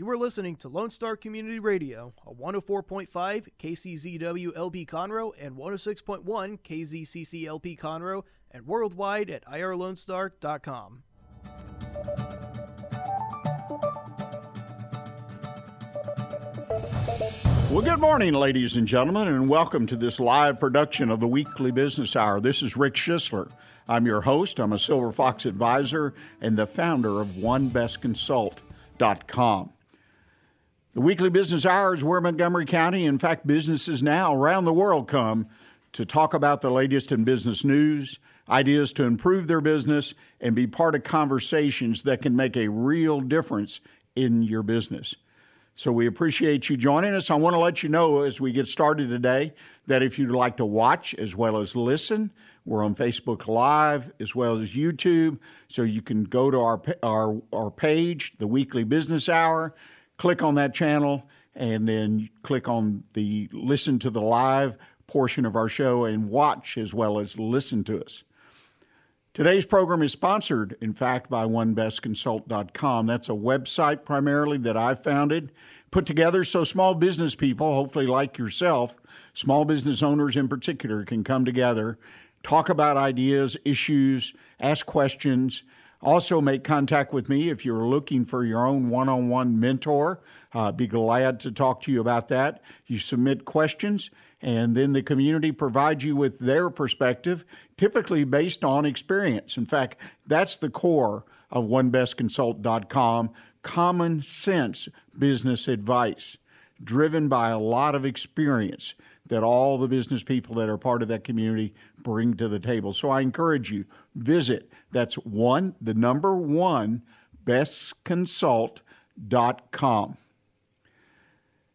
You are listening to Lone Star Community Radio, a 104.5 KCZW LP Conroe and 106.1 KZCC LP Conroe, and worldwide at irlonestar.com. Well, good morning, ladies and gentlemen, and welcome to this live production of the Weekly Business Hour. This is Rick Schisler. I'm your host. I'm a Silver Fox advisor and the founder of OneBestConsult.com. The Weekly Business Hour is where Montgomery County, in fact, businesses now around the world come to talk about the latest in business news, ideas to improve their business, and be part of conversations that can make a real difference in your business. So we appreciate you joining us. I want to let you know as we get started today that if you'd like to watch as well as listen, we're on Facebook Live as well as YouTube. So you can go to our our our page, the Weekly Business Hour, click on that channel, and then click on the listen to the live portion of our show and watch as well as listen to us. Today's program is sponsored, in fact, by OneBestConsult.com. That's a website primarily that I founded, put together so small business people, hopefully like yourself, small business owners in particular, can come together, talk about ideas, issues, ask questions. Also, make contact with me if you're looking for your own one on one mentor. Uh, be glad to talk to you about that. You submit questions and then the community provides you with their perspective, typically based on experience. In fact, that's the core of OneBestConsult.com common sense business advice driven by a lot of experience that all the business people that are part of that community bring to the table. So I encourage you, visit. That's one, the number one, bestconsult.com.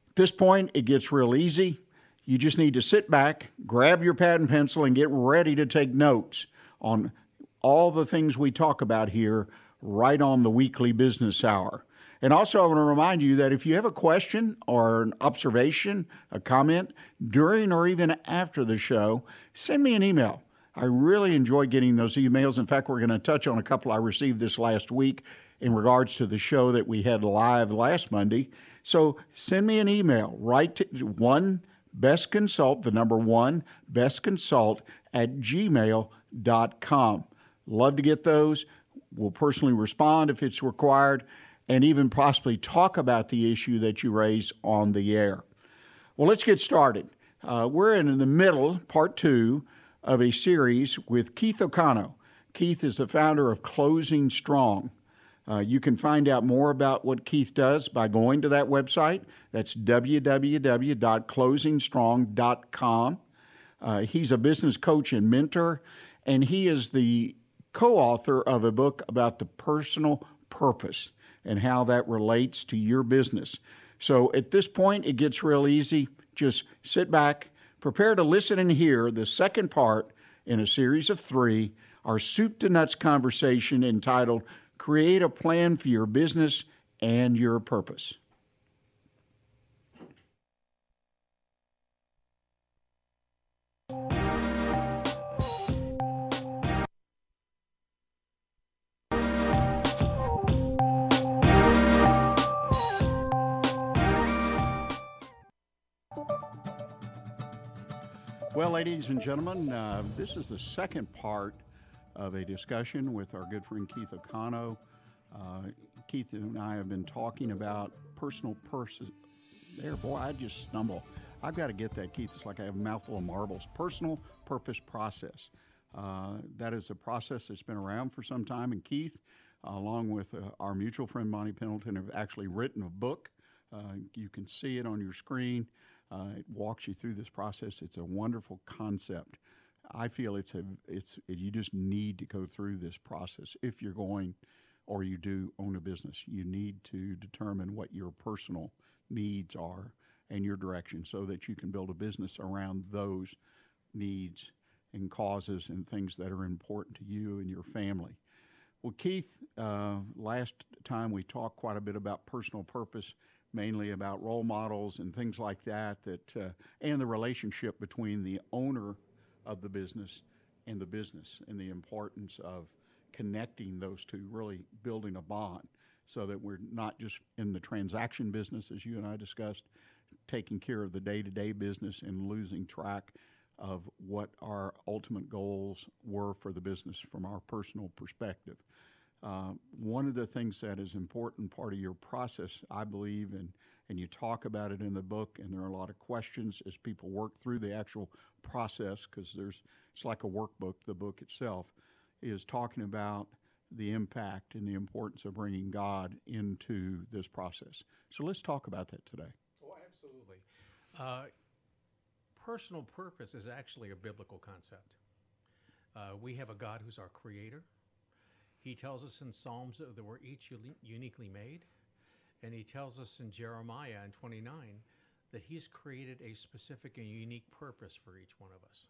At this point, it gets real easy. You just need to sit back, grab your pad and pencil, and get ready to take notes on all the things we talk about here right on the weekly business hour. And also, I want to remind you that if you have a question or an observation, a comment during or even after the show, send me an email. I really enjoy getting those emails. In fact, we're going to touch on a couple I received this last week in regards to the show that we had live last Monday. So send me an email. Write to one Best Consult, the number one, Best Consult at gmail.com. Love to get those. We'll personally respond if it's required and even possibly talk about the issue that you raise on the air. Well, let's get started. Uh, we're in the middle, part two, of a series with Keith Okano. Keith is the founder of Closing Strong. Uh, you can find out more about what Keith does by going to that website. That's www.closingstrong.com. Uh, he's a business coach and mentor, and he is the co author of a book about the personal purpose and how that relates to your business. So at this point, it gets real easy. Just sit back, prepare to listen and hear the second part in a series of three, our soup to nuts conversation entitled Create a plan for your business and your purpose. Well, ladies and gentlemen, uh, this is the second part of a discussion with our good friend Keith Okano. Uh, Keith and I have been talking about personal purses. There, boy, I just stumble. I've got to get that, Keith. It's like I have a mouthful of marbles. Personal purpose process. Uh, that is a process that's been around for some time. And Keith, along with uh, our mutual friend Monty Pendleton, have actually written a book. Uh, you can see it on your screen. Uh, it walks you through this process. It's a wonderful concept. I feel it's a it's you just need to go through this process if you're going or you do own a business. You need to determine what your personal needs are and your direction so that you can build a business around those needs and causes and things that are important to you and your family. Well, Keith, uh, last time we talked quite a bit about personal purpose, mainly about role models and things like that, that uh, and the relationship between the owner of the business and the business and the importance of connecting those two, really building a bond. so that we're not just in the transaction business, as you and I discussed, taking care of the day to day business and losing track of what our ultimate goals were for the business from our personal perspective. Uh, one of the things that is important part of your process, I believe, and, and you talk about it in the book, and there are a lot of questions as people work through the actual process, because there's it's like a workbook, the book itself, is talking about the impact and the importance of bringing God into this process. So let's talk about that today. Oh, absolutely. Uh, personal purpose is actually a biblical concept. Uh, we have a God who's our creator. He tells us in Psalms that we're each uniquely made. And he tells us in Jeremiah in 29 that he's created a specific and unique purpose for each one of us.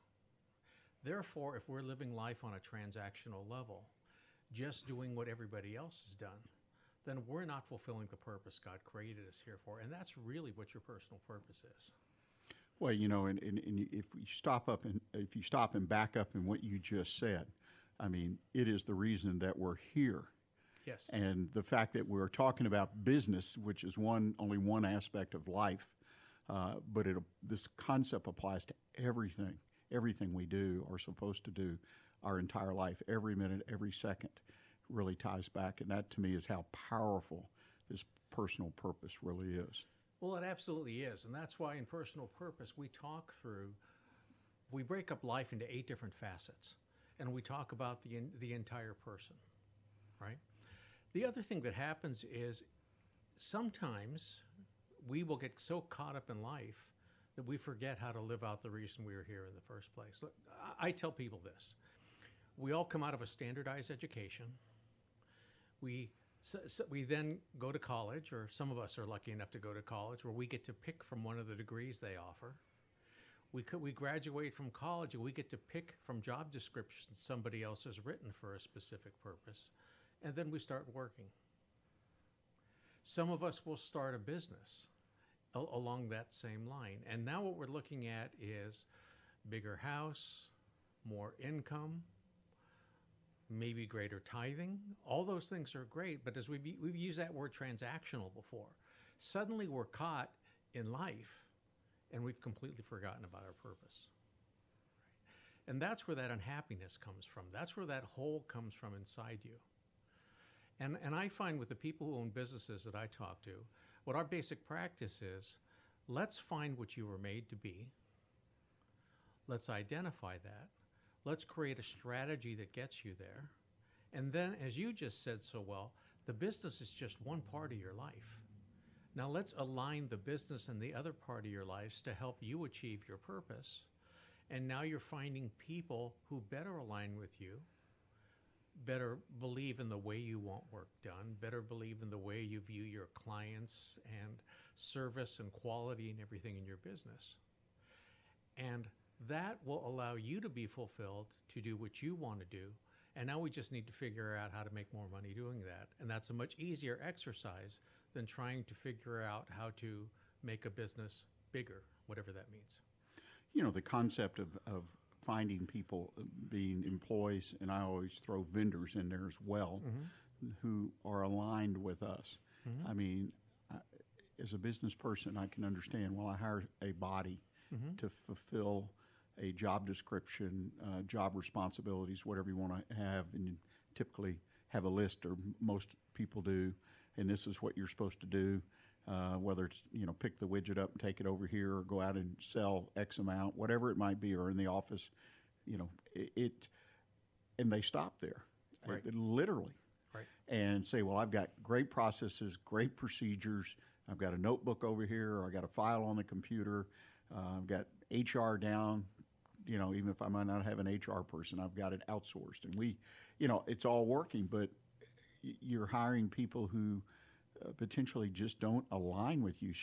Therefore, if we're living life on a transactional level, just doing what everybody else has done, then we're not fulfilling the purpose God created us here for. And that's really what your personal purpose is. Well, you know, and, and, and if you stop up and if you stop and back up in what you just said, I mean, it is the reason that we're here. Yes. And the fact that we're talking about business, which is one only one aspect of life, uh, but it, this concept applies to everything, everything we do or supposed to do, our entire life, every minute, every second, really ties back, and that to me is how powerful this personal purpose really is. Well, it absolutely is. And that's why in personal purpose, we talk through, we break up life into eight different facets. And we talk about the, the entire person, right? The other thing that happens is sometimes we will get so caught up in life that we forget how to live out the reason we are here in the first place. Look, I tell people this we all come out of a standardized education. We so, so, we then go to college, or some of us are lucky enough to go to college, where we get to pick from one of the degrees they offer. We, could, we graduate from college and we get to pick from job descriptions somebody else has written for a specific purpose, and then we start working. Some of us will start a business along that same line. And now what we're looking at is bigger house, more income, maybe greater tithing. All those things are great, but as we we've used that word transactional before, suddenly we're caught in life, and we've completely forgotten about our purpose. And that's where that unhappiness comes from. That's where that hole comes from inside you. And, and I find with the people who own businesses that I talk to, what our basic practice is let's find what you were made to be, let's identify that, Let's create a strategy that gets you there. And then, as you just said so well, the business is just one part of your life. Now, let's align the business and the other part of your lives to help you achieve your purpose. And now you're finding people who better align with you, better believe in the way you want work done, better believe in the way you view your clients and service and quality and everything in your business. And that will allow you to be fulfilled to do what you want to do. And now we just need to figure out how to make more money doing that. And that's a much easier exercise than trying to figure out how to make a business bigger, whatever that means. You know, the concept of, of finding people being employees, and I always throw vendors in there as well, mm-hmm. who are aligned with us. Mm-hmm. I mean, I, as a business person, I can understand, well, I hire a body mm-hmm. to fulfill a job description, uh, job responsibilities, whatever you want to have, and you typically have a list, or most people do, and this is what you're supposed to do. Uh, whether it's you know pick the widget up and take it over here, or go out and sell X amount, whatever it might be, or in the office, you know it, it and they stop there, right. it, literally, right. and say, well, I've got great processes, great procedures. I've got a notebook over here, or I got a file on the computer. Uh, I've got HR down, you know, even if I might not have an HR person, I've got it outsourced. And we, you know, it's all working, but you're hiring people who uh, potentially just don't align with you.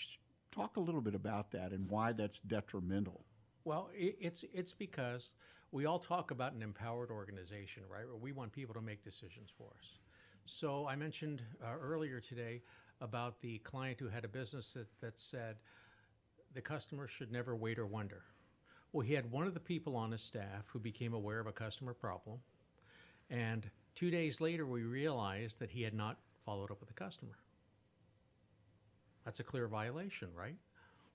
Talk a little bit about that and why that's detrimental. Well, it's it's because we all talk about an empowered organization, right? Where we want people to make decisions for us. So I mentioned uh, earlier today about the client who had a business that, that said the customer should never wait or wonder. Well, he had one of the people on his staff who became aware of a customer problem. And two days later, we realized that he had not followed up with the customer. That's a clear violation, right?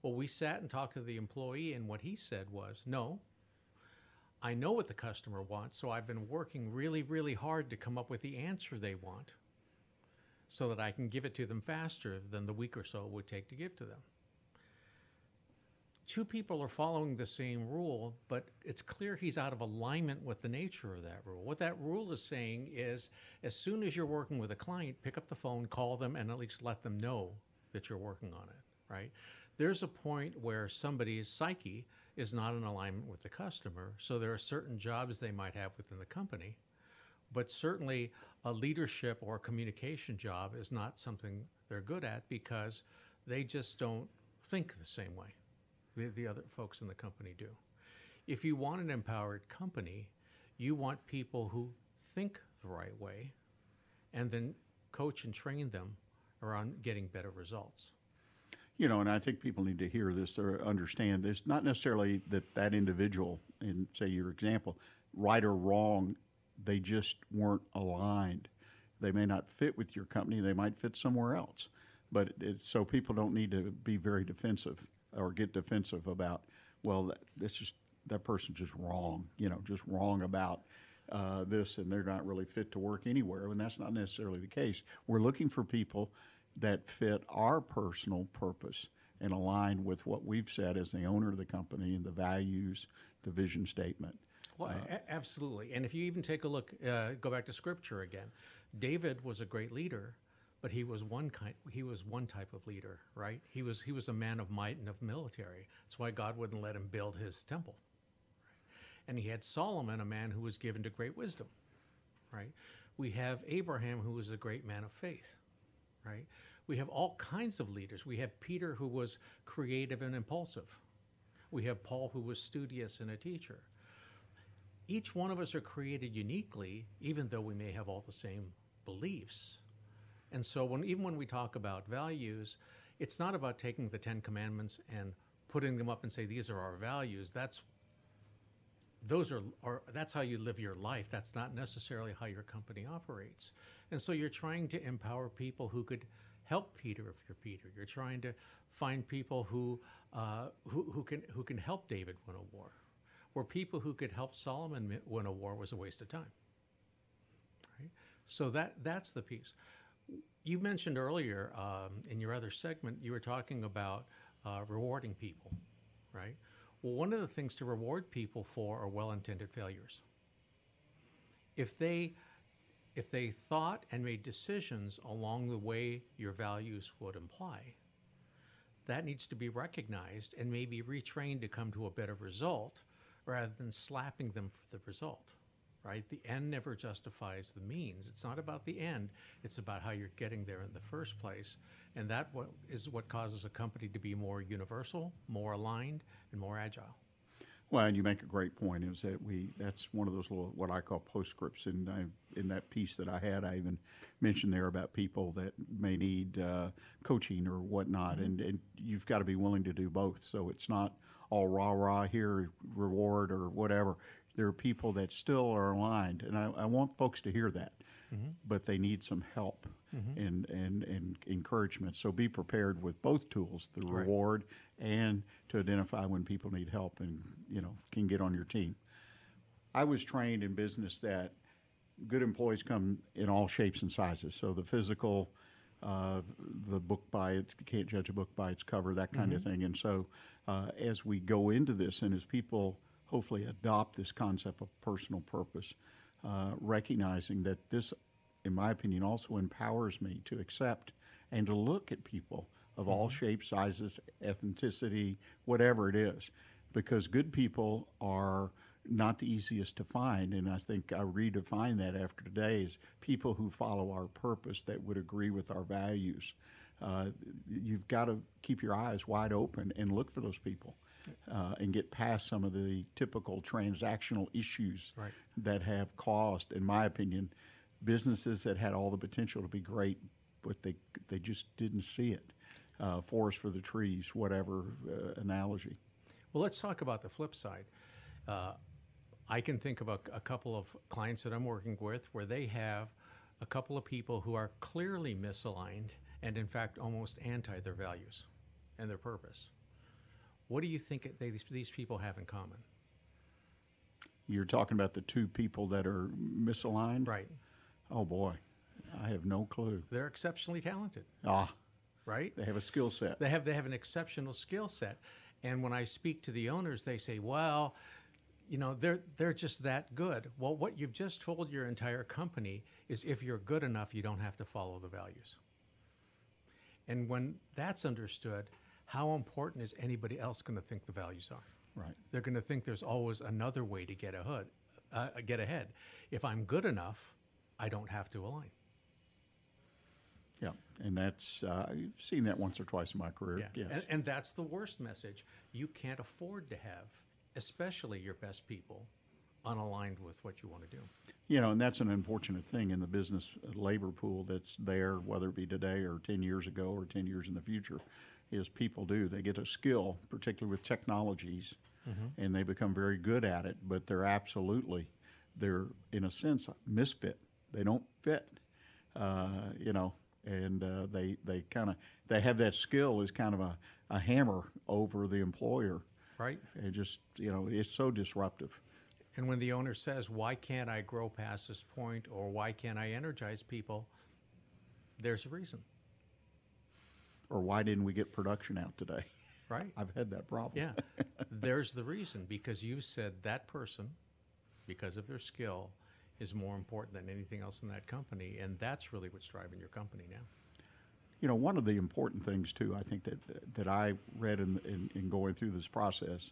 Well, we sat and talked to the employee, and what he said was, no, I know what the customer wants, so I've been working really, really hard to come up with the answer they want so that I can give it to them faster than the week or so it would take to give to them. Two people are following the same rule, but it's clear he's out of alignment with the nature of that rule. What that rule is saying is as soon as you're working with a client, pick up the phone, call them, and at least let them know that you're working on it, right? There's a point where somebody's psyche is not in alignment with the customer. So there are certain jobs they might have within the company, but certainly a leadership or communication job is not something they're good at because they just don't think the same way the, the other folks in the company do. If you want an empowered company, you want people who think the right way and then coach and train them around getting better results. You know, and I think people need to hear this or understand this. Not necessarily that that individual, in say your example, right or wrong, they just weren't aligned. They may not fit with your company. They might fit somewhere else. But so people don't need to be very defensive or get defensive about, well, that, this just that person's just wrong. You know, just wrong about uh, this, and they're not really fit to work anywhere. And that's not necessarily the case. We're looking for people that fit our personal purpose and align with what we've said as the owner of the company and the values, the vision statement. Well, a- absolutely. And if you even take a look, uh, go back to scripture again. David was a great leader, but he was one kind. He was one type of leader, right? He was he was a man of might and of military. That's why God wouldn't let him build his temple. Right? And he had Solomon, a man who was given to great wisdom, right? We have Abraham, who was a great man of faith, right? We have all kinds of leaders. We have Peter, who was creative and impulsive. We have Paul, who was studious and a teacher each one of us are created uniquely, even though we may have all the same beliefs. And so, when, even when we talk about values, it's not about taking the Ten Commandments and putting them up and say these are our values. That's those are, are that's how you live your life. That's not necessarily how your company operates. And so, you're trying to empower people who could help Peter if you're Peter. You're trying to find people who uh, who, who can who can help David win a war where people who could help Solomon win a war was a waste of time. Right? So that that's the piece. You mentioned earlier um, in your other segment, you were talking about uh, rewarding people, right? Well, one of the things to reward people for are well-intended failures. If they if they thought and made decisions along the way your values would imply, that needs to be recognized and maybe retrained to come to a better result rather than slapping them for the result, right? The end never justifies the means. It's not about the end, it's about how you're getting there in the first place. And that is what causes a company to be more universal, more aligned, and more agile. Well, and you make a great point. Is that we? That's one of those little what I call postscripts in I, in that piece that I had. I even mentioned there about people that may need uh, coaching or whatnot, mm-hmm. and, and you've got to be willing to do both. So it's not all rah rah here reward or whatever. There are people that still are aligned, and I, I want folks to hear that. Mm-hmm. But they need some help mm-hmm. and, and, and encouragement. So be prepared with both tools, the right. reward and to identify when people need help and you know can get on your team. I was trained in business that good employees come in all shapes and sizes. So the physical, uh, the book by it, can't judge a book by its cover, that kind mm-hmm. of thing. And so uh, as we go into this and as people hopefully adopt this concept of personal purpose, uh, recognizing that this in my opinion, also empowers me to accept and to look at people of mm-hmm. all shapes, sizes, ethnicity, whatever it is, because good people are not the easiest to find. And I think I redefine that after today is people who follow our purpose that would agree with our values. Uh, you've got to keep your eyes wide open and look for those people. Uh, and get past some of the typical transactional issues right. that have caused, in my opinion, businesses that had all the potential to be great, but they they just didn't see it. Uh, forest for the trees, whatever uh, analogy. Well, let's talk about the flip side. Uh, I can think of a, a, couple of clients that I'm working with where they have a couple of people who are clearly misaligned and, in fact, almost anti their values and their purpose. What do you think they, these, these people have in common? You're talking about the two people that are misaligned? Right. Oh, boy. I have no clue. They're exceptionally talented, Ah, right? they have a skill set. They have they have an exceptional skill set, and when I speak to the owners, they say, "Well, you know, they're they're just that good." Well, what you've just told your entire company is, if you're good enough, you don't have to follow the values. And when that's understood, how important is anybody else going to think the values are? Right. They're going to think there's always another way to get ahead. Uh, get ahead. If I'm good enough, I don't have to align. Yeah. And that's, uh, I've seen that once or twice in my career. Yeah. Yes. And, and that's the worst message. You can't afford to have, especially your best people, unaligned with what you want to do. You know, and that's an unfortunate thing in the business labor pool that's there, whether it be today or 10 years ago or 10 years in the future, is people do. They get a skill, particularly with technologies, and they become very good at it, but they're absolutely, they're in a sense misfit. They don't fit, uh, you know, and uh, they, they kind of, they have that skill as kind of a, a hammer over the employer. Right. It just, you know, it's so disruptive. And when the owner says, Why can't I grow past this point or why can't I energize people? There's a reason, Or why didn't we get production out today? right? I've had that problem. Yeah. There's the reason because you said that person, because of their skill, is more important than anything else in that company. And that's really what's driving your company now. You know, one of the important things too, I think that that I read in, in, in going through this process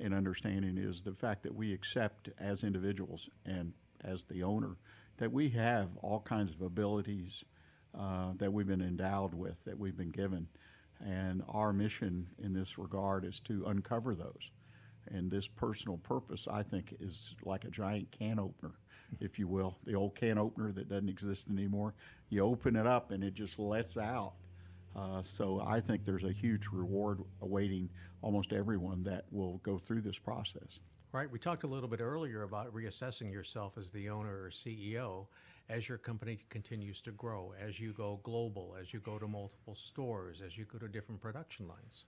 and understanding is the fact that we accept as individuals and as the owner that we have all kinds of abilities uh, that we've been endowed with, that we've been given, and our mission in this regard is to uncover those. And this personal purpose, I think, is like a giant can opener, if you will, the old can opener that doesn't exist anymore. You open it up and it just lets out. Uh, so I think there's a huge reward awaiting almost everyone that will go through this process. Right. We talked a little bit earlier about reassessing yourself as the owner or CEO as your company continues to grow, as you go global, as you go to multiple stores, as you go to different production lines.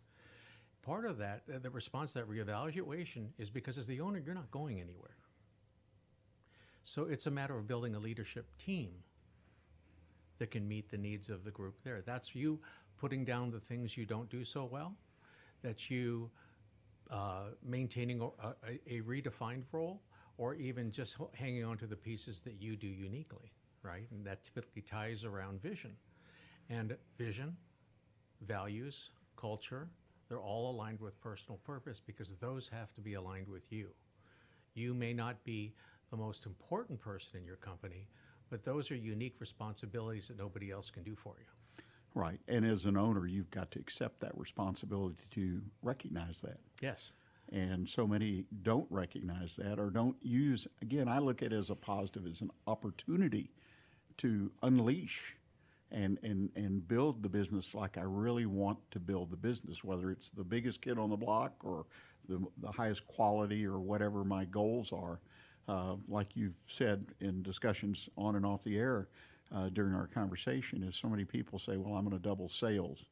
Part of that, the response to that reevaluation is because as the owner, you're not going anywhere. So it's a matter of building a leadership team that can meet the needs of the group there. That's you putting down the things you don't do so well, that you uh, maintaining a, a, a redefined role, or even just hanging on to the pieces that you do uniquely, right? And that typically ties around vision. And vision, values, culture, they're all aligned with personal purpose because those have to be aligned with you. You may not be the most important person in your company, but those are unique responsibilities that nobody else can do for you. Right. And as an owner, you've got to accept that responsibility to recognize that. Yes. And so many don't recognize that or don't use, again, I look at it as a positive, as an opportunity to unleash and, and, and build the business like I really want to build the business, whether it's the biggest kid on the block or the, the highest quality or whatever my goals are. Uh, like you've said in discussions on and off the air uh, during our conversation, is so many people say, well, I'm going to double sales.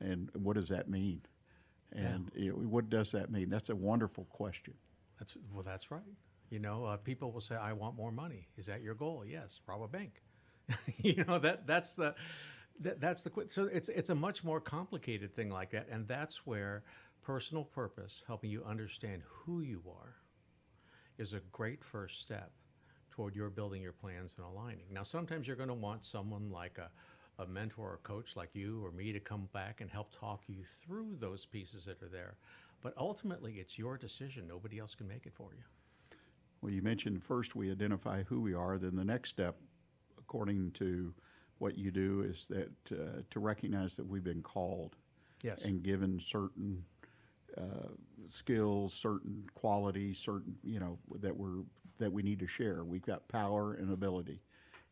And what does that mean? And you know, what does that mean? That's a wonderful question. That's well. That's right. You know, uh, people will say, "I want more money." Is that your goal? Yes. Rob a bank. you know that that's the that, that's the qu- so it's it's a much more complicated thing like that, and that's where personal purpose, helping you understand who you are, is a great first step toward your building your plans and aligning. Now, sometimes you're going to want someone like a a mentor or coach like you or me to come back and help talk you through those pieces that are there. But ultimately, it's your decision. Nobody else can make it for you. Well, you mentioned first we identify who we are. Then the next step, according to what you do, is that uh, to recognize that we've been called Yes. and given certain uh, skills, certain qualities, certain you know that we're that we need to share. We've got power and ability.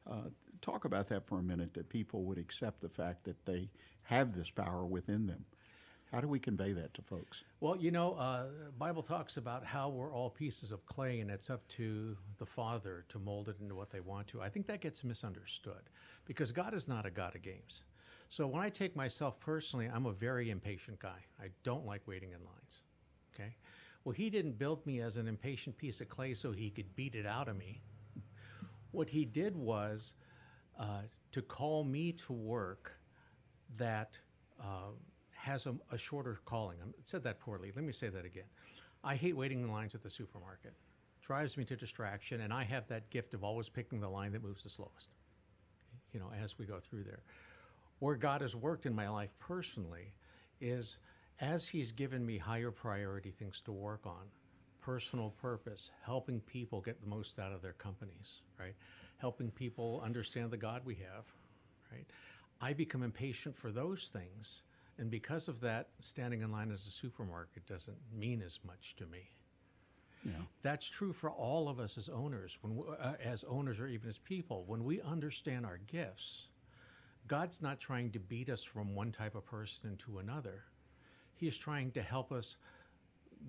Uh, talk about that for a minute. That people would accept the fact that they have this power within them. How do we convey that to folks? Well, you know, uh, Bible talks about how we're all pieces of clay, and it's up to the Father to mold it into what they want to. I think that gets misunderstood because God is not a God of games. So when I take myself personally, I'm a very impatient guy. I don't like waiting in lines. Okay. Well, He didn't build me as an impatient piece of clay so He could beat it out of me. What He did was uh, to call me to work that. Uh, has a, a shorter calling. I said that poorly. Let me say that again. I hate waiting in lines at the supermarket. Drives me to distraction, and I have that gift of always picking the line that moves the slowest. You know, as we go through there, where God has worked in my life personally is as He's given me higher priority things to work on, personal purpose, helping people get the most out of their companies, right? Helping people understand the God we have, right? I become impatient for those things and because of that, standing in line as a supermarket doesn't mean as much to me. Yeah. That's true for all of us as owners, when we, uh, as owners or even as people. When we understand our gifts, God's not trying to beat us from one type of person into another. He's trying to help us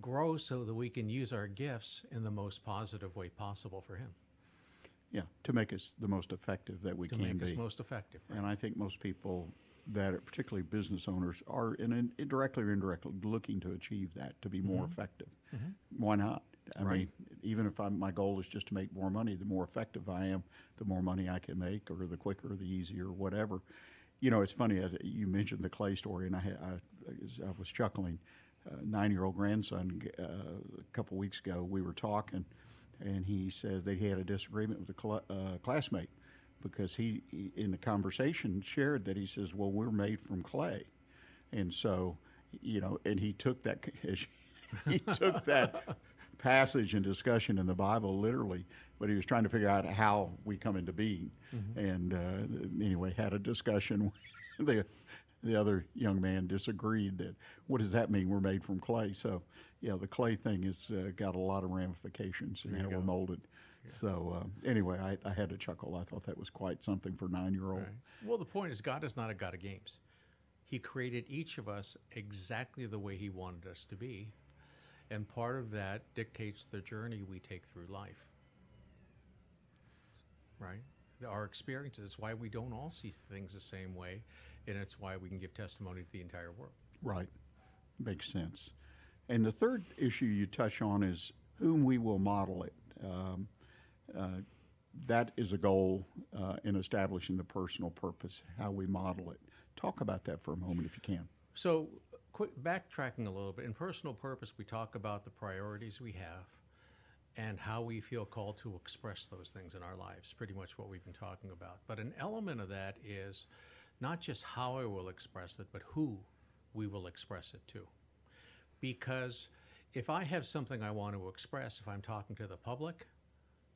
grow so that we can use our gifts in the most positive way possible for Him. Yeah, to make us the most effective that we to can make be. us most effective. right? And I think most people that, are, particularly business owners, are in an, indirectly or indirectly looking to achieve that to be more effective. Why not? I Mm-hmm. Right. mean, even if I'm, my goal is just to make more money, the more effective I am, the more money I can make, or the quicker, the easier, whatever. You know, it's funny. uh, You mentioned the clay story, and I, had, I, I was chuckling. Uh, nine-year-old grandson, uh, a couple weeks ago, we were talking, and he says that he had a disagreement with a cl- uh, classmate because he, he, in the conversation, shared that he says, "Well, we're made from clay," and so, you know, and he took that he took that passage and discussion in the Bible literally, but he was trying to figure out how we come into being, and uh, anyway, had a discussion. the the other young man disagreed that what does that mean? We're made from clay. So, yeah, the clay thing has uh, got a lot of ramifications in how we're molded. So, uh, anyway, I, I had to chuckle. I thought that was quite something for nine year old. Right. Well, the point is, God is not a God of games. He created each of us exactly the way He wanted us to be. And part of that dictates the journey we take through life. Right? Our experiences, it's why we don't all see things the same way, and it's why we can give testimony to the entire world. Right. Makes sense. And the third issue you touch on is whom we will model it. Um, uh, that is a goal uh, in establishing the personal purpose, how we model it. Talk about that for a moment if you can. So, quick backtracking a little bit. In personal purpose, we talk about the priorities we have and how we feel called to express those things in our lives. Pretty much what we've been talking about. But an element of that is not just how I will express it, but who we will express it to. Because if I have something I want to express, if I'm talking to the public,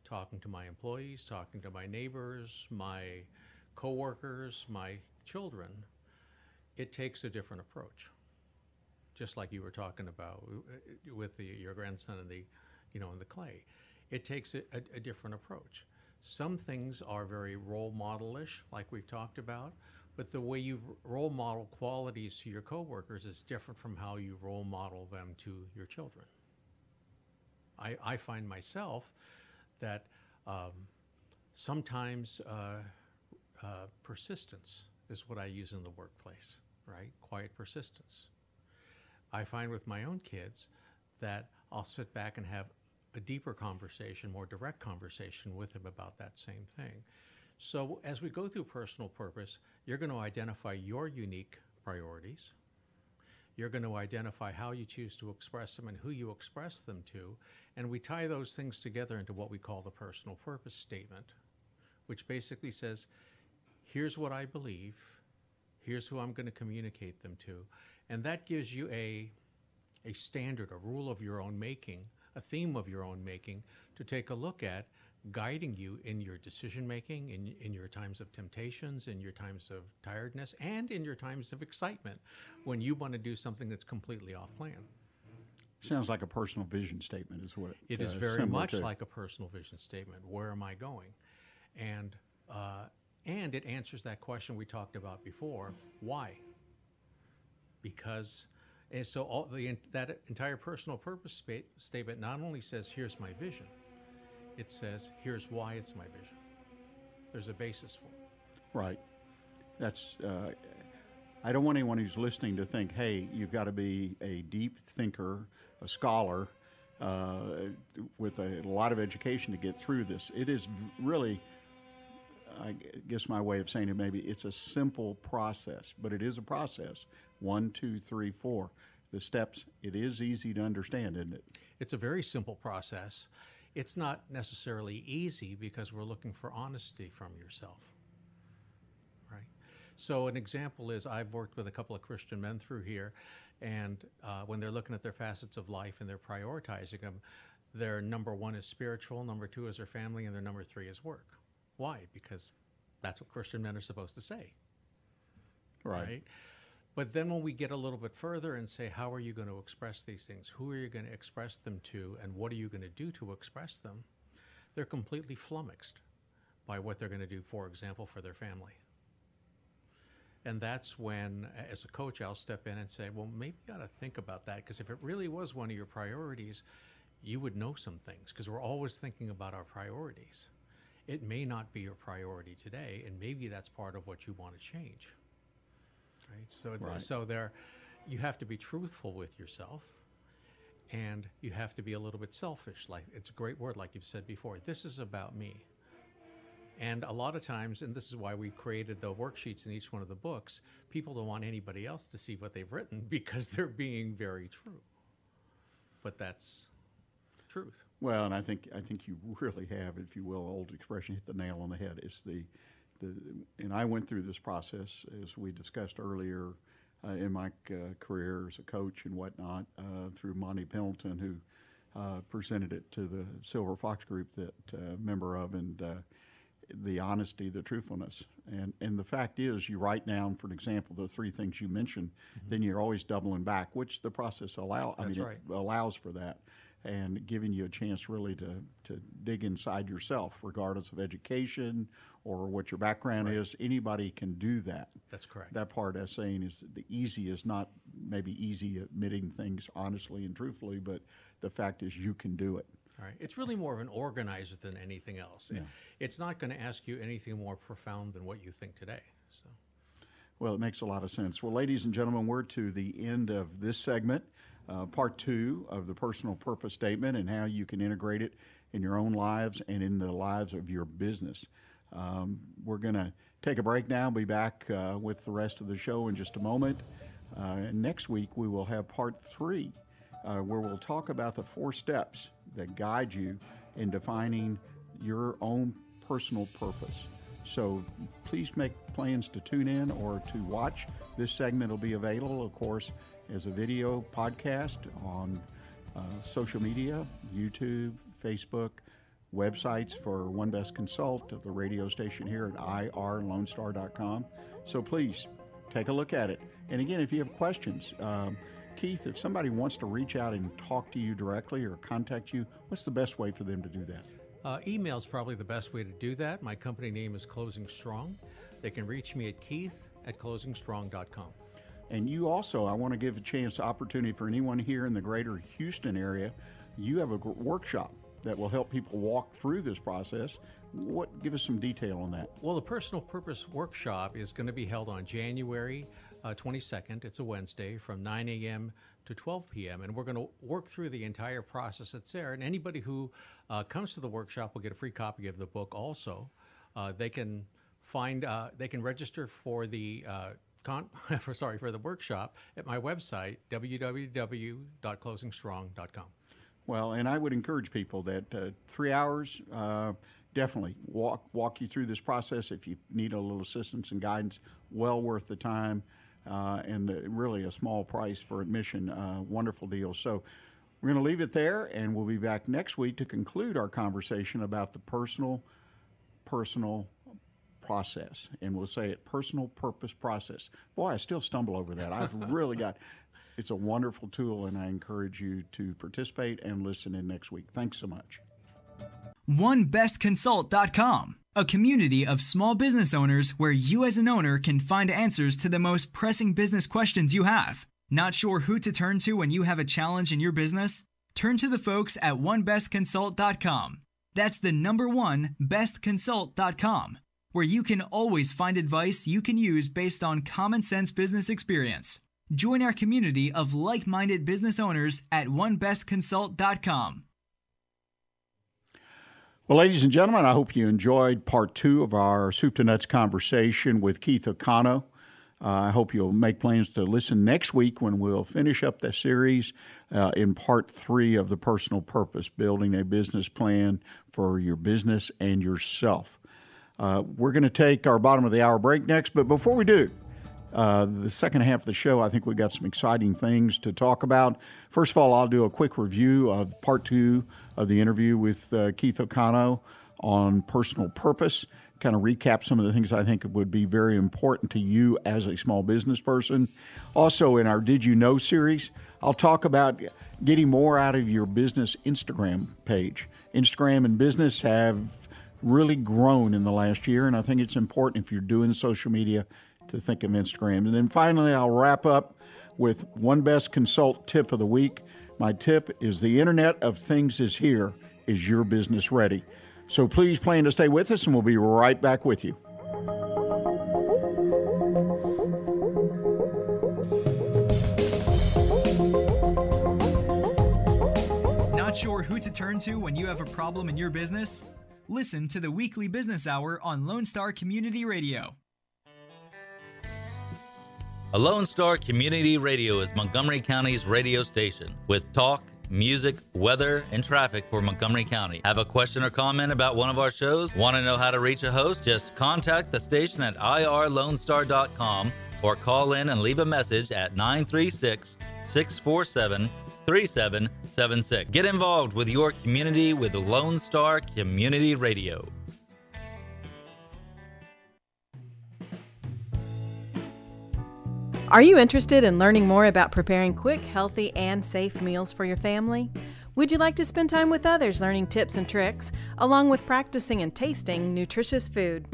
talking to my employees, talking to my neighbors, my coworkers, my children, it takes a different approach. Just like you were talking about uh, with the, your grandson and the, you know, in the clay, it takes a, a, a different approach. Some things are very role modelish, like we've talked about, but the way you role model qualities to your coworkers is different from how you role model them to your children. I, I find myself that um, sometimes uh, uh, persistence is what I use in the workplace, right? Quiet persistence. I find with my own kids that I'll sit back and have a deeper conversation, more direct conversation with them about that same thing. So as we go through personal purpose, you're going to identify your unique priorities. You're going to identify how you choose to express them and who you express them to. And we tie those things together into what we call the personal purpose statement, which basically says, here's what I believe, here's who I'm going to communicate them to. And that gives you a, a standard, a rule of your own making, a theme of your own making to take a look at, guiding you in your decision making, in, in your times of temptations, in your times of tiredness, and in your times of excitement when you want to do something that's completely off plan. Sounds like a personal vision statement, is what It is uh, very much to. like a personal vision statement. Where am I going? And uh, and it answers that question we talked about before. Why? Because And so all the that entire personal purpose statement not only says here's my vision, it says here's why it's my vision. There's a basis for it. Right. That's. Uh, I don't want anyone who's listening to think, "Hey, you've got to be a deep thinker, a scholar, uh, with a lot of education to get through this." It is really. I guess my way of saying it maybe it's a simple process, but it is a process. One, two, three, four. The steps. It is easy to understand, isn't it? It's a very simple process. It's not necessarily easy because we're looking for honesty from yourself. Right? So, an example is I've worked with a couple of Christian men through here, and uh, when they're looking at their facets of life and they're prioritizing them, their number one is spiritual, number two is their family, and their number three is work. Why? Because that's what Christian men are supposed to say. Right. But then when we get a little bit further and say, how are you going to express these things? Who are you going to express them to? And what are you going to do to express them? They're completely flummoxed by what they're going to do, for example, for their family. And that's when, as a coach, I'll step in and say, well, maybe you ought to think about that. Because if it really was one of your priorities, you would know some things. Because we're always thinking about our priorities. It may not be your priority today, and maybe that's part of what you want to change right? So, Right. so there, you have to be truthful with yourself, and you have to be a little bit selfish. Like it's a great word, like you've said before. This is about me. And a lot of times, and this is why we created the worksheets in each one of the books, people don't want anybody else to see what they've written because they're being very true. But that's truth. Well, and I think I think you really have, if you will, old expression, hit the nail on the head. It's the, the and I went through this process as we discussed earlier uh, in my uh, career as a coach and whatnot uh, through Monty Pendleton, who uh, presented it to the Silver Fox Group that uh, member of, and uh, the honesty, the truthfulness, and and the fact is, you write down, for an example, the three things you mentioned, then you're always doubling back, which the process allow. I That's mean, right. allows for that, and giving you a chance really to to dig inside yourself, regardless of education or what your background is. Anybody can do that. That's correct. That part as saying is the easy is not maybe easy admitting things honestly and truthfully, but the fact is you can do it. All right. It's really more of an organizer than anything else. It- it's not going to ask you anything more profound than what you think today. So. Well, it makes a lot of sense. Well, ladies and gentlemen, we're to the end of this segment, uh, part two of the personal purpose statement and how you can integrate it in your own lives and in the lives of your business. Um, we're going to take a break now, be back uh, with the rest of the show in just a moment. Uh, next week, we will have part three, uh, where we'll talk about the four steps that guide you in defining your own personal purpose. So please make plans to tune in or to watch. This segment will be available, of course, as a video podcast on uh, social media YouTube, Facebook, websites for One Best Consult, of the radio station here at irlonestar.com. So please take a look at it. And again, if you have questions, um, Keith, if somebody wants to reach out and talk to you directly or contact you, what's the best way for them to do that? Uh, email is probably the best way to do that. My company name is Closing Strong. They can reach me at keith at closingstrong.com. And you also, I want to give a chance, opportunity for anyone here in the greater Houston area. You have a workshop that will help people walk through this process. What? Give us some detail on that. Well, the Personal Purpose Workshop is going to be held on January uh, 22nd. It's a Wednesday from 9 a.m. to 12 p.m. And we're going to work through the entire process that's there. And anybody who uh, comes to the workshop will get a free copy of the book also. Uh, they can find, uh, they can register for the uh, Con- for sorry for the workshop at my website www.closingstrong.com. Well, and I would encourage people that uh, three hours uh, definitely walk walk you through this process. If you need a little assistance and guidance, well worth the time, uh, and the, really a small price for admission. Uh, wonderful deal. So. We're going to leave it there, and we'll be back next week to conclude our conversation about the personal, personal process. And we'll say it personal purpose process. Boy, I still stumble over that. I've really got it's a wonderful tool, and I encourage you to participate and listen in next week. Thanks so much. OneBestConsult.com, a community of small business owners where you as an owner can find answers to the most pressing business questions you have. Not sure who to turn to when you have a challenge in your business? Turn to the folks at onebestconsult.com. That's the number one bestconsult.com, where you can always find advice you can use based on common sense business experience. Join our community of like minded business owners at onebestconsult.com. Well, ladies and gentlemen, I hope you enjoyed part two of our Soup to Nuts conversation with Keith Okano. Uh, I hope you'll make plans to listen next week when we'll finish up the series uh, in part three of the personal purpose, building a business plan for your business and yourself. Uh, we're going to take our bottom of the hour break next, but before we do, uh, the second half of the show, I think we've got some exciting things to talk about. First of all, I'll do a quick review of part two of the interview with uh, Keith Okano on personal purpose, kind of recap some of the things I think would be very important to you as a small business person. Also, in our Did You Know series, I'll talk about getting more out of your business Instagram page. Instagram and business have really grown in the last year, and I think it's important if you're doing social media to think of Instagram. And then finally, I'll wrap up with one best consult tip of the week. My tip is the Internet of Things is here. Is your business ready? So please plan to stay with us, and we'll be right back with you. Not sure who to turn to when you have a problem in your business? Listen to the weekly business hour on Lone Star Community Radio. A Lone Star Community Radio is Montgomery County's radio station with talk, music, weather, and traffic for Montgomery County. Have a question or comment about one of our shows? Want to know how to reach a host? Just contact the station at irlonestar.com or call in and leave a message at 936 647 3776. Get involved with your community with Lone Star Community Radio. Are you interested in learning more about preparing quick, healthy, and safe meals for your family? Would you like to spend time with others learning tips and tricks, along with practicing and tasting nutritious food?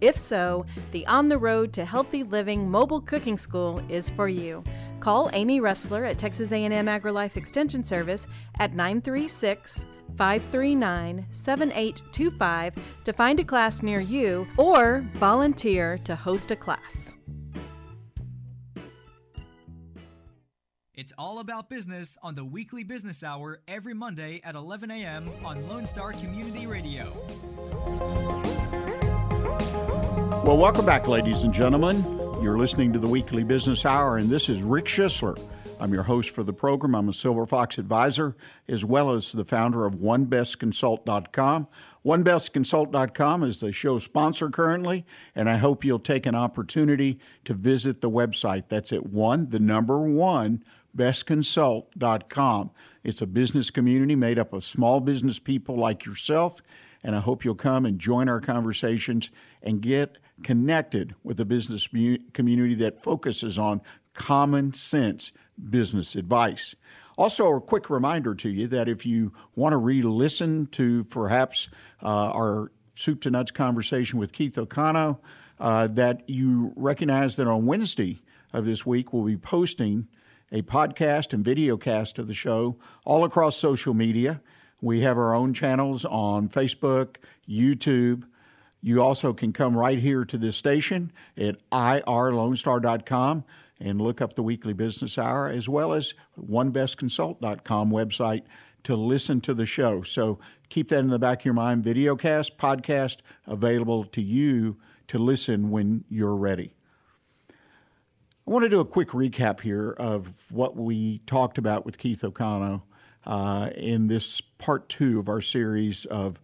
If so, the On the Road to Healthy Living Mobile Cooking School is for you. Call Amy Ressler at Texas A&M AgriLife Extension Service at 936 539 7825 to find a class near you or volunteer to host a class. It's all about business on the weekly business hour every Monday at 11 a.m. on Lone Star Community Radio. Well, welcome back, ladies and gentlemen. You're listening to the weekly business hour, and this is Rick Schisler. I'm your host for the program. I'm a Silver Fox advisor, as well as the founder of OneBestConsult.com. OneBestConsult.com is the show sponsor currently, and I hope you'll take an opportunity to visit the website. That's at one, the number one, bestconsult.com. It's a business community made up of small business people like yourself, and I hope you'll come and join our conversations and get connected with a business community that focuses on common sense business advice. Also, a quick reminder to you that if you want to re listen to perhaps uh, our Soup to Nuts conversation with Keith Okano, uh, that you recognize that on Wednesday of this week we'll be posting a podcast and video cast of the show all across social media. We have our own channels on Facebook, YouTube. You also can come right here to this station at irlonestar.com and look up the weekly business hour as well as onebestconsult.com website to listen to the show. So keep that in the back of your mind. Videocast, podcast available to you to listen when you're ready. I want to do a quick recap here of what we talked about with Keith Okano uh, in this part two of our series of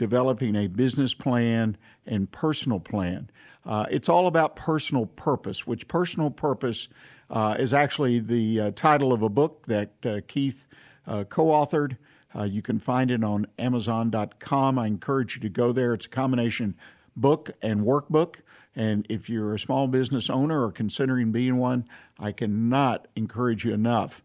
developing a business plan and personal plan. Uh, it's all about personal purpose, which personal purpose uh, is actually the uh, title of a book that uh, Keith uh, co authored. Uh, you can find it on Amazon.com. I encourage you to go there. It's a combination book and workbook. And if you're a small business owner or considering being one, I cannot encourage you enough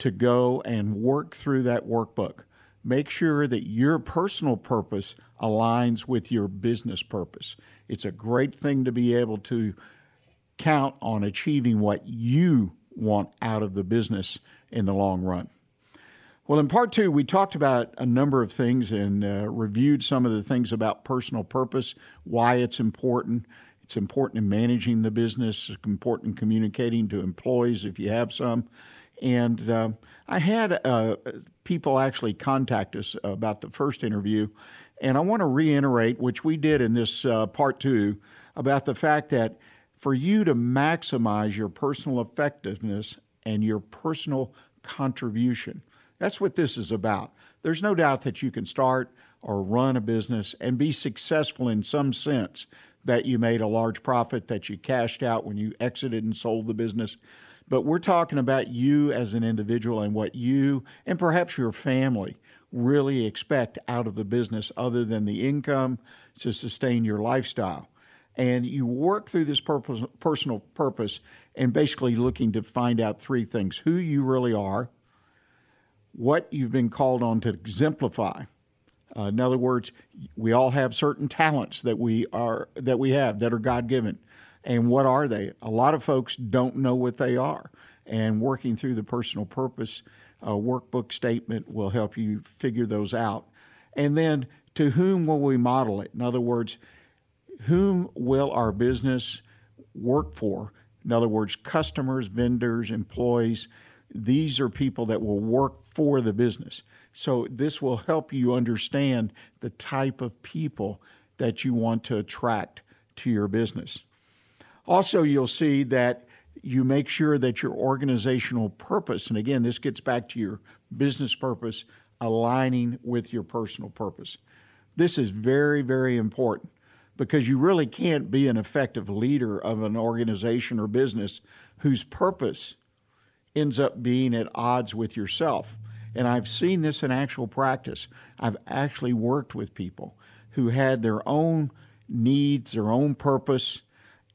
to go and work through that workbook. Make sure that your personal purpose aligns with your business purpose. It's a great thing to be able to count on achieving what you want out of the business in the long run. Well, in part two, we talked about a number of things and uh, reviewed some of the things about personal purpose, why it's important. It's important in managing the business, it's important in communicating to employees if you have some. And uh, I had uh, people actually contact us about the first interview, and I want to reiterate, which we did in this uh, part two, about the fact that for you to maximize your personal effectiveness and your personal contribution, that's what this is about. There's no doubt that you can start or run a business and be successful in some sense that you made a large profit, that you cashed out when you exited and sold the business. But we're talking about you as an individual and what you and perhaps your family really expect out of the business other than the income to sustain your lifestyle. And you work through this purpose, personal purpose and basically looking to find out three things who you really are, what you've been called on to exemplify. Uh, in other words, we all have certain talents that we are that we have that are God given, and what are they? A lot of folks don't know what they are, and working through the personal purpose uh, workbook statement will help you figure those out. And then, to whom will we model it? In other words, whom will our business work for? In other words, customers, vendors, employees these are people that will work for the business. So this will help you understand the type of people that you want to attract to your business. Also, you'll see that you make sure that your organizational purpose, and again, this gets back to your business purpose, aligning with your personal purpose. This is very, very important because you really can't be an effective leader of an organization or business whose purpose ends up being at odds with yourself. And I've seen this in actual practice. I've actually worked with people who had their own needs, their own purpose,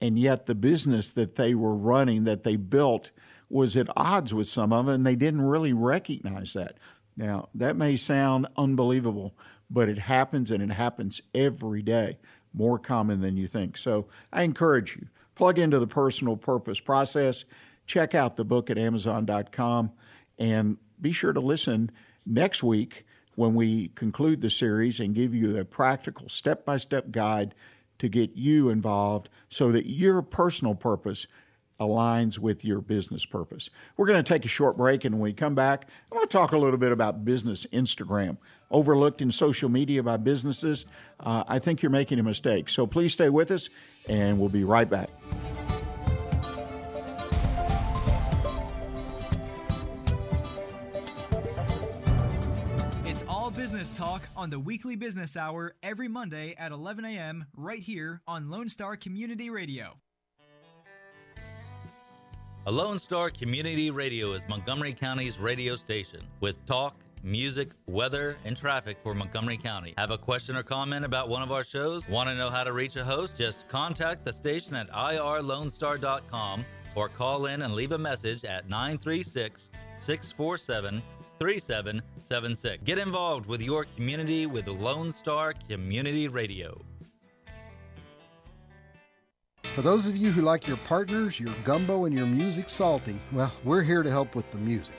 and yet the business that they were running, that they built, was at odds with some of them, and they didn't really recognize that. Now, that may sound unbelievable, but it happens and it happens every day, more common than you think. So I encourage you, plug into the personal purpose process check out the book at Amazon.com and be sure to listen next week when we conclude the series and give you a practical step by step guide to get you involved so that your personal purpose aligns with your business purpose. We're going to take a short break, and when we come back, I want to talk a little bit about business Instagram. Overlooked in social media by businesses, uh, I think you're making a mistake. So please stay with us, and we'll be right back. Talk on the weekly business hour every Monday at 11 a.m. right here on Lone Star Community Radio. A Lone Star Community Radio is Montgomery County's radio station with talk, music, weather, and traffic for Montgomery County. Have a question or comment about one of our shows? Want to know how to reach a host? Just contact the station at irlonestar.com or call in and leave a message at 936 647 3776. Get involved with your community with Lone Star Community Radio. For those of you who like your partners, your gumbo, and your music salty, well, we're here to help with the music.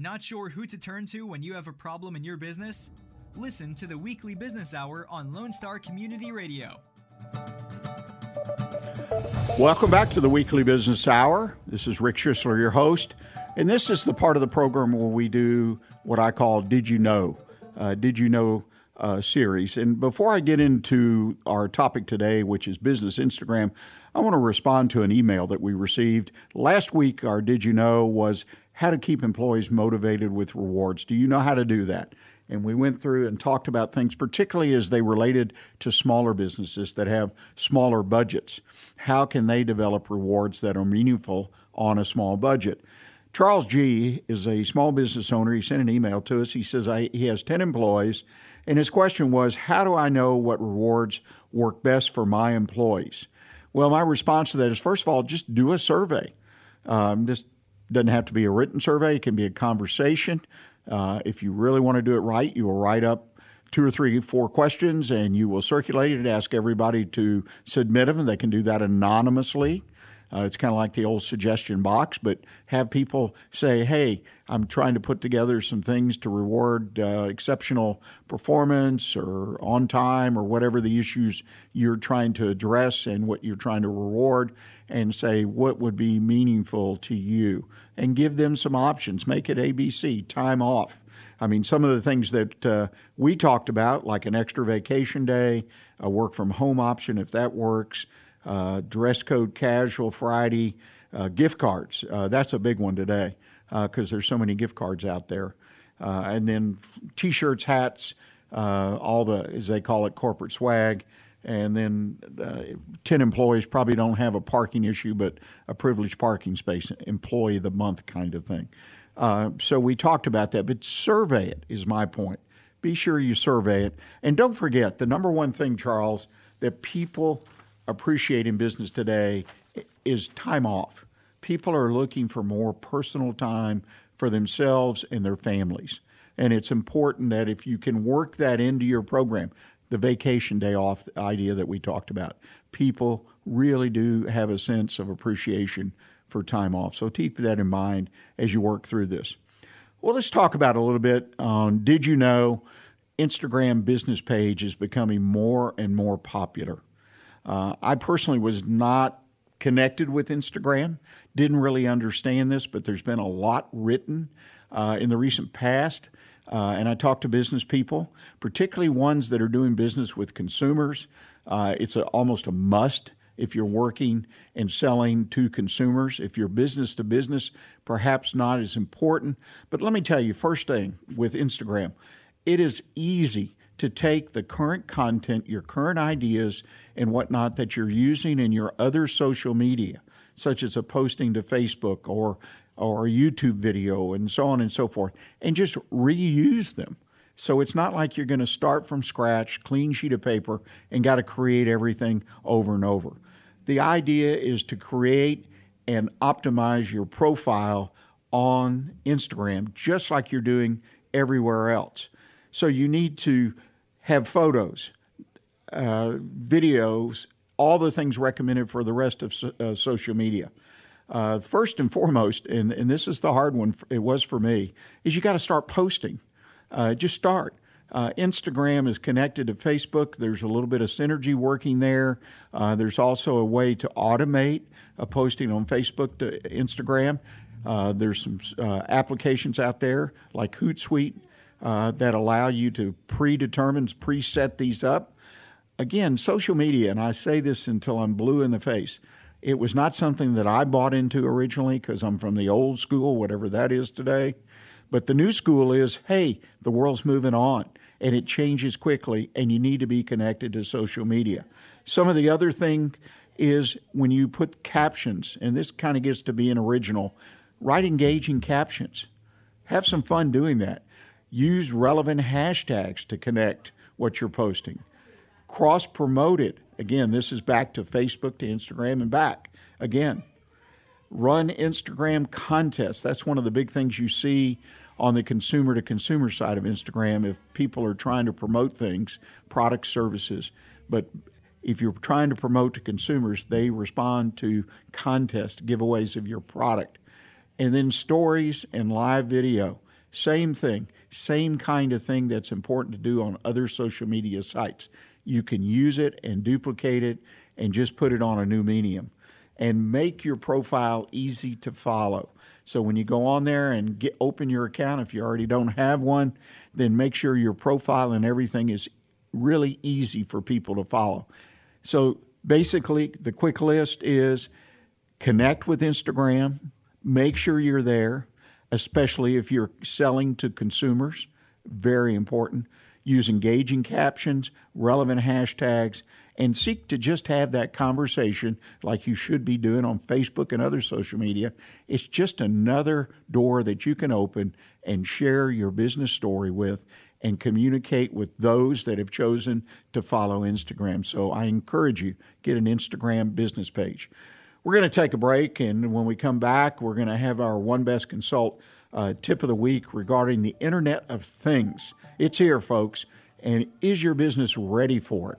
Not sure who to turn to when you have a problem in your business? Listen to the weekly business hour on Lone Star Community Radio. Welcome back to the weekly business hour. This is Rick Schisler, your host, and this is the part of the program where we do what I call Did You Know? uh, Did You Know uh, series. And before I get into our topic today, which is business Instagram, I want to respond to an email that we received. Last week, our Did You Know was how to keep employees motivated with rewards. Do you know how to do that? And we went through and talked about things, particularly as they related to smaller businesses that have smaller budgets. How can they develop rewards that are meaningful on a small budget? Charles G is a small business owner. He sent an email to us. He says he has 10 employees, and his question was How do I know what rewards work best for my employees? Well, my response to that is first of all, just do a survey. Um, this doesn't have to be a written survey, it can be a conversation. Uh, if you really want to do it right, you will write up two or three, four questions and you will circulate it and ask everybody to submit them. They can do that anonymously. Uh, it's kind of like the old suggestion box, but have people say, hey, I'm trying to put together some things to reward uh, exceptional performance or on time or whatever the issues you're trying to address and what you're trying to reward, and say what would be meaningful to you. And give them some options. Make it ABC, time off. I mean, some of the things that uh, we talked about, like an extra vacation day, a work from home option if that works uh, dress code casual Friday, uh, gift cards. Uh, that's a big one today because there's so many gift cards out there. and then t-shirts, hats, all the, as they call it, corporate swag and then uh, 10 employees probably don't have a parking issue, but a privileged parking space, employee of the month kind of thing. Uh, so we talked about that, but survey it is my point. Be sure you survey it. And don't forget the number one thing, Charles, that people appreciate in business today is time off. People are looking for more personal time for themselves and their families. And it's important that if you can work that into your program, the vacation day off idea that we talked about, people really do have a sense of appreciation for time off. So keep that in mind as you work through this. Well, let's talk about a little bit on did you know Instagram business page is becoming more and more popular. Uh, I personally was not connected with Instagram, didn't really understand this, but there's been a lot written uh, in the recent past. Uh, and I talk to business people, particularly ones that are doing business with consumers. Uh, it's a, almost a must if you're working and selling to consumers. If you're business to business, perhaps not as important. But let me tell you, first thing with Instagram, it is easy to take the current content, your current ideas, and whatnot that you're using in your other social media, such as a posting to Facebook or or a YouTube video and so on and so forth, and just reuse them. So it's not like you're going to start from scratch, clean sheet of paper, and got to create everything over and over. The idea is to create and optimize your profile on Instagram, just like you're doing everywhere else. So you need to have photos, uh, videos, all the things recommended for the rest of so, uh, social media. Uh, first and foremost, and, and this is the hard one, it was for me, is you got to start posting. Uh, just start. Uh, Instagram is connected to Facebook. There's a little bit of synergy working there. Uh, there's also a way to automate a posting on Facebook to Instagram. Uh, there's some uh, applications out there like Hootsuite uh, that allow you to predetermine, preset these up. Again, social media, and I say this until I'm blue in the face, it was not something that I bought into originally because I'm from the old school, whatever that is today. But the new school is hey, the world's moving on and it changes quickly, and you need to be connected to social media. Some of the other thing is when you put captions, and this kind of gets to be an original, write engaging captions. Have some fun doing that. Use relevant hashtags to connect what you're posting. Cross promote it. Again, this is back to Facebook, to Instagram, and back. Again, run Instagram contests. That's one of the big things you see on the consumer to consumer side of Instagram if people are trying to promote things, product services. But if you're trying to promote to consumers, they respond to contest giveaways of your product. And then stories and live video. Same thing, same kind of thing that's important to do on other social media sites. You can use it and duplicate it and just put it on a new medium. and make your profile easy to follow. So when you go on there and get open your account, if you already don't have one, then make sure your profile and everything is really easy for people to follow. So basically, the quick list is connect with Instagram, make sure you're there, especially if you're selling to consumers, very important. Use engaging captions, relevant hashtags, and seek to just have that conversation like you should be doing on Facebook and other social media. It's just another door that you can open and share your business story with and communicate with those that have chosen to follow Instagram. So I encourage you get an Instagram business page. We're going to take a break, and when we come back, we're going to have our One Best Consult uh, tip of the week regarding the Internet of Things. It's here, folks, and is your business ready for it?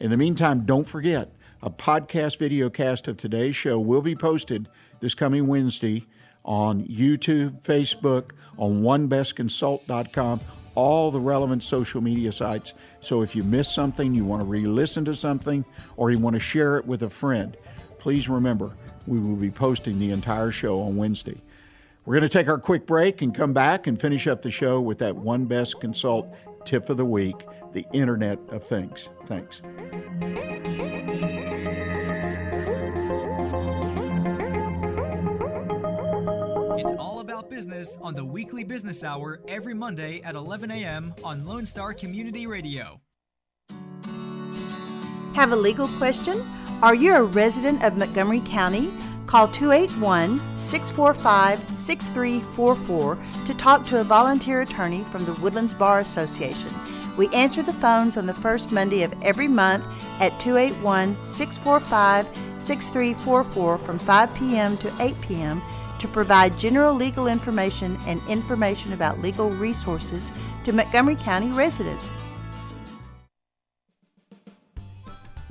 In the meantime, don't forget a podcast video cast of today's show will be posted this coming Wednesday on YouTube, Facebook, on onebestconsult.com, all the relevant social media sites. So if you missed something, you want to re listen to something, or you want to share it with a friend, please remember we will be posting the entire show on Wednesday. We're going to take our quick break and come back and finish up the show with that One Best Consult tip of the week the Internet of Things. Thanks. It's all about business on the weekly business hour every Monday at 11 a.m. on Lone Star Community Radio. Have a legal question? Are you a resident of Montgomery County? Call 281 645 6344 to talk to a volunteer attorney from the Woodlands Bar Association. We answer the phones on the first Monday of every month at 281 645 6344 from 5 p.m. to 8 p.m. to provide general legal information and information about legal resources to Montgomery County residents.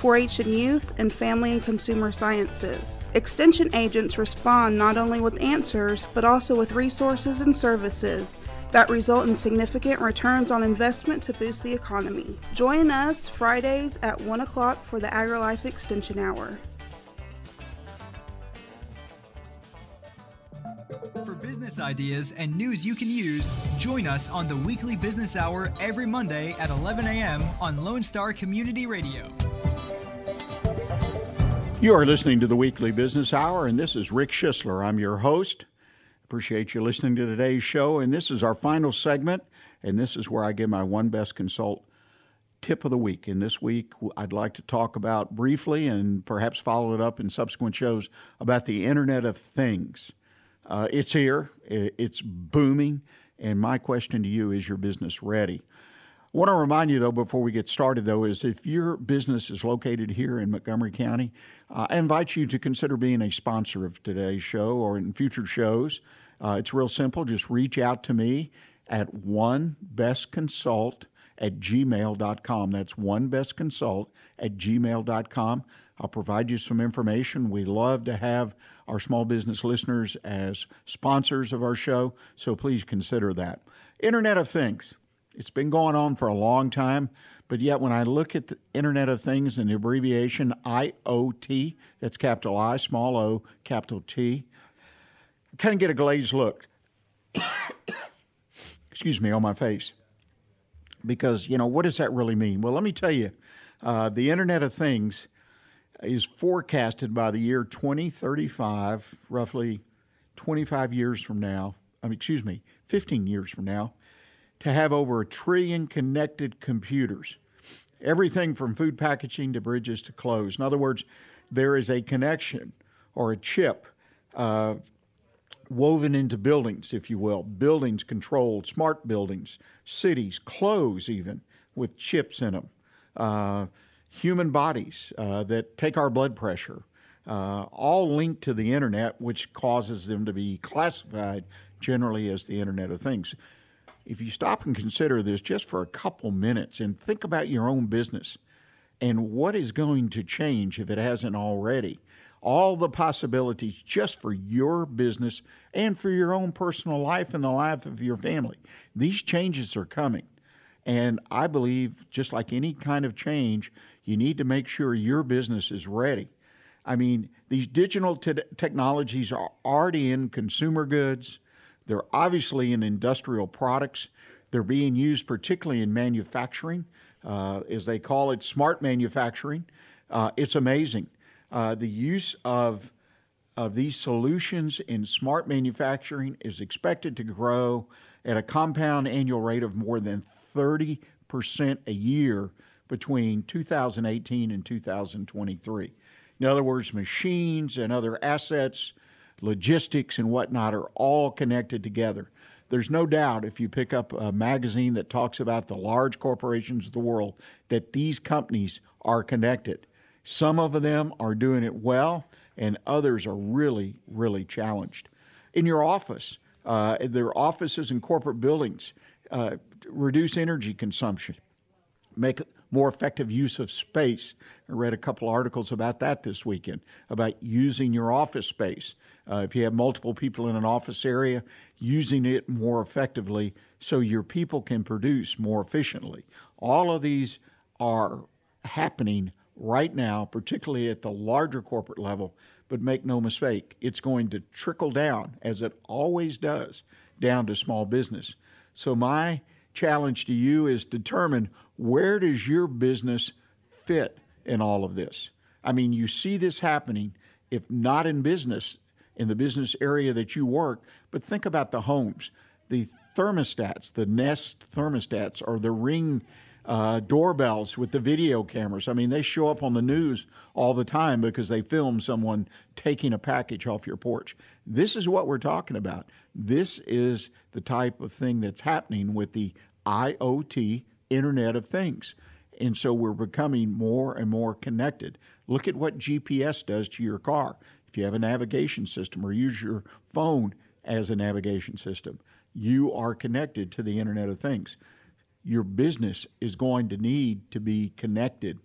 4 H and youth, and family and consumer sciences. Extension agents respond not only with answers, but also with resources and services that result in significant returns on investment to boost the economy. Join us Fridays at 1 o'clock for the AgriLife Extension Hour. For business ideas and news you can use, join us on the weekly business hour every Monday at 11 a.m. on Lone Star Community Radio. You are listening to the Weekly Business Hour, and this is Rick Schisler. I'm your host. Appreciate you listening to today's show, and this is our final segment, and this is where I give my One Best Consult tip of the week. And this week, I'd like to talk about briefly and perhaps follow it up in subsequent shows about the Internet of Things. Uh, it's here, it's booming, and my question to you is your business ready? I want to remind you, though, before we get started, though, is if your business is located here in Montgomery County, uh, I invite you to consider being a sponsor of today's show or in future shows. Uh, it's real simple. Just reach out to me at onebestconsult at gmail.com. That's onebestconsult at gmail.com. I'll provide you some information. We love to have our small business listeners as sponsors of our show, so please consider that. Internet of Things. It's been going on for a long time, but yet when I look at the Internet of Things and the abbreviation IoT, that's capital I, small o, capital T, I kind of get a glazed look. Excuse me, on my face. Because, you know, what does that really mean? Well, let me tell you, uh, the Internet of Things is forecasted by the year 2035, roughly 25 years from now, I mean, excuse me, 15 years from now, to have over a trillion connected computers. Everything from food packaging to bridges to clothes. In other words, there is a connection or a chip uh, woven into buildings, if you will. Buildings controlled, smart buildings, cities, clothes even with chips in them. Uh, human bodies uh, that take our blood pressure, uh, all linked to the internet, which causes them to be classified generally as the Internet of Things. If you stop and consider this just for a couple minutes and think about your own business and what is going to change if it hasn't already, all the possibilities just for your business and for your own personal life and the life of your family. These changes are coming. And I believe, just like any kind of change, you need to make sure your business is ready. I mean, these digital te- technologies are already in consumer goods, they're obviously in industrial products, they're being used particularly in manufacturing, uh, as they call it, smart manufacturing. Uh, it's amazing. Uh, the use of of these solutions in smart manufacturing is expected to grow at a compound annual rate of more than 30% a year between 2018 and 2023. In other words, machines and other assets, logistics and whatnot are all connected together. There's no doubt if you pick up a magazine that talks about the large corporations of the world that these companies are connected. Some of them are doing it well, and others are really, really challenged. In your office, uh, their offices and corporate buildings, uh, reduce energy consumption, make more effective use of space. I read a couple articles about that this weekend about using your office space. Uh, if you have multiple people in an office area, using it more effectively so your people can produce more efficiently. All of these are happening right now, particularly at the larger corporate level. But make no mistake, it's going to trickle down, as it always does, down to small business. So, my challenge to you is determine where does your business fit in all of this. I mean, you see this happening, if not in business, in the business area that you work, but think about the homes. The thermostats, the Nest thermostats, or the Ring uh, doorbells with the video cameras. I mean, they show up on the news all the time because they film someone taking a package off your porch. This is what we're talking about. This is the type of thing that's happening with the IoT, Internet of Things. And so we're becoming more and more connected. Look at what GPS does to your car. If you have a navigation system or use your phone as a navigation system, you are connected to the Internet of Things your business is going to need to be connected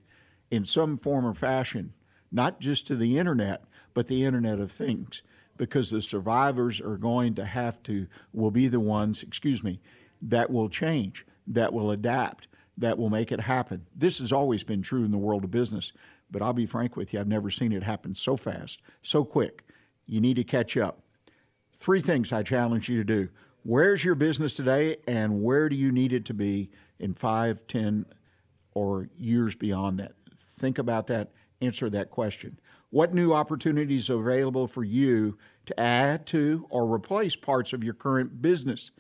in some form or fashion, not just to the internet, but the Internet of Things, because the survivors are going to have to, will be the ones, excuse me, that will change, that will adapt, that will make it happen. This has always been true in the world of business, but I'll be frank with you, I've never seen it happen so fast, so quick. You need to catch up. Three things I challenge you to do. Where's your business today, and where do you need it to be in five, ten, or years beyond that? Think about that. Answer that question. What new opportunities are available for you to add to or replace parts of your current business?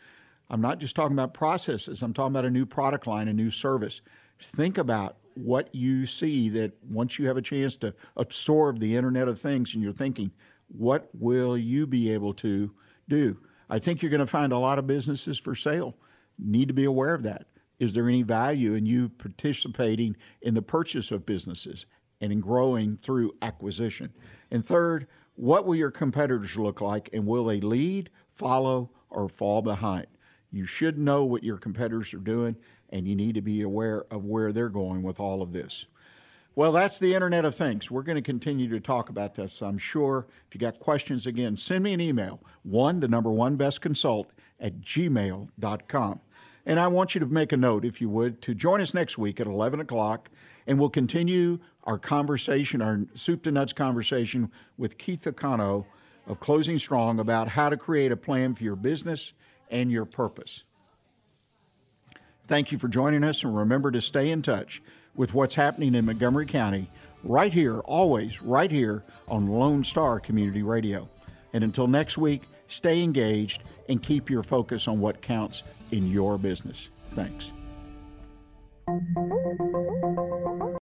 I'm not just talking about processes, I'm talking about a new product line, a new service. Think about what you see that once you have a chance to absorb the Internet of Things and you're thinking, what will you be able to do? I think you're going to find a lot of businesses for sale. Need to be aware of that. Is there any value in you participating in the purchase of businesses and in growing through acquisition? And third, what will your competitors look like and will they lead, follow, or fall behind? You should know what your competitors are doing and you need to be aware of where they're going with all of this. Well, that's the Internet of Things. We're going to continue to talk about this, I'm sure. If you got questions, again, send me an email, one, the number one best consult at gmail.com. And I want you to make a note, if you would, to join us next week at 11 o'clock, and we'll continue our conversation, our soup to nuts conversation with Keith Okano of Closing Strong about how to create a plan for your business and your purpose. Thank you for joining us, and remember to stay in touch with what's happening in Montgomery County right here, always right here on Lone Star Community Radio. And until next week, stay engaged and keep your focus on what counts in your business. Thanks.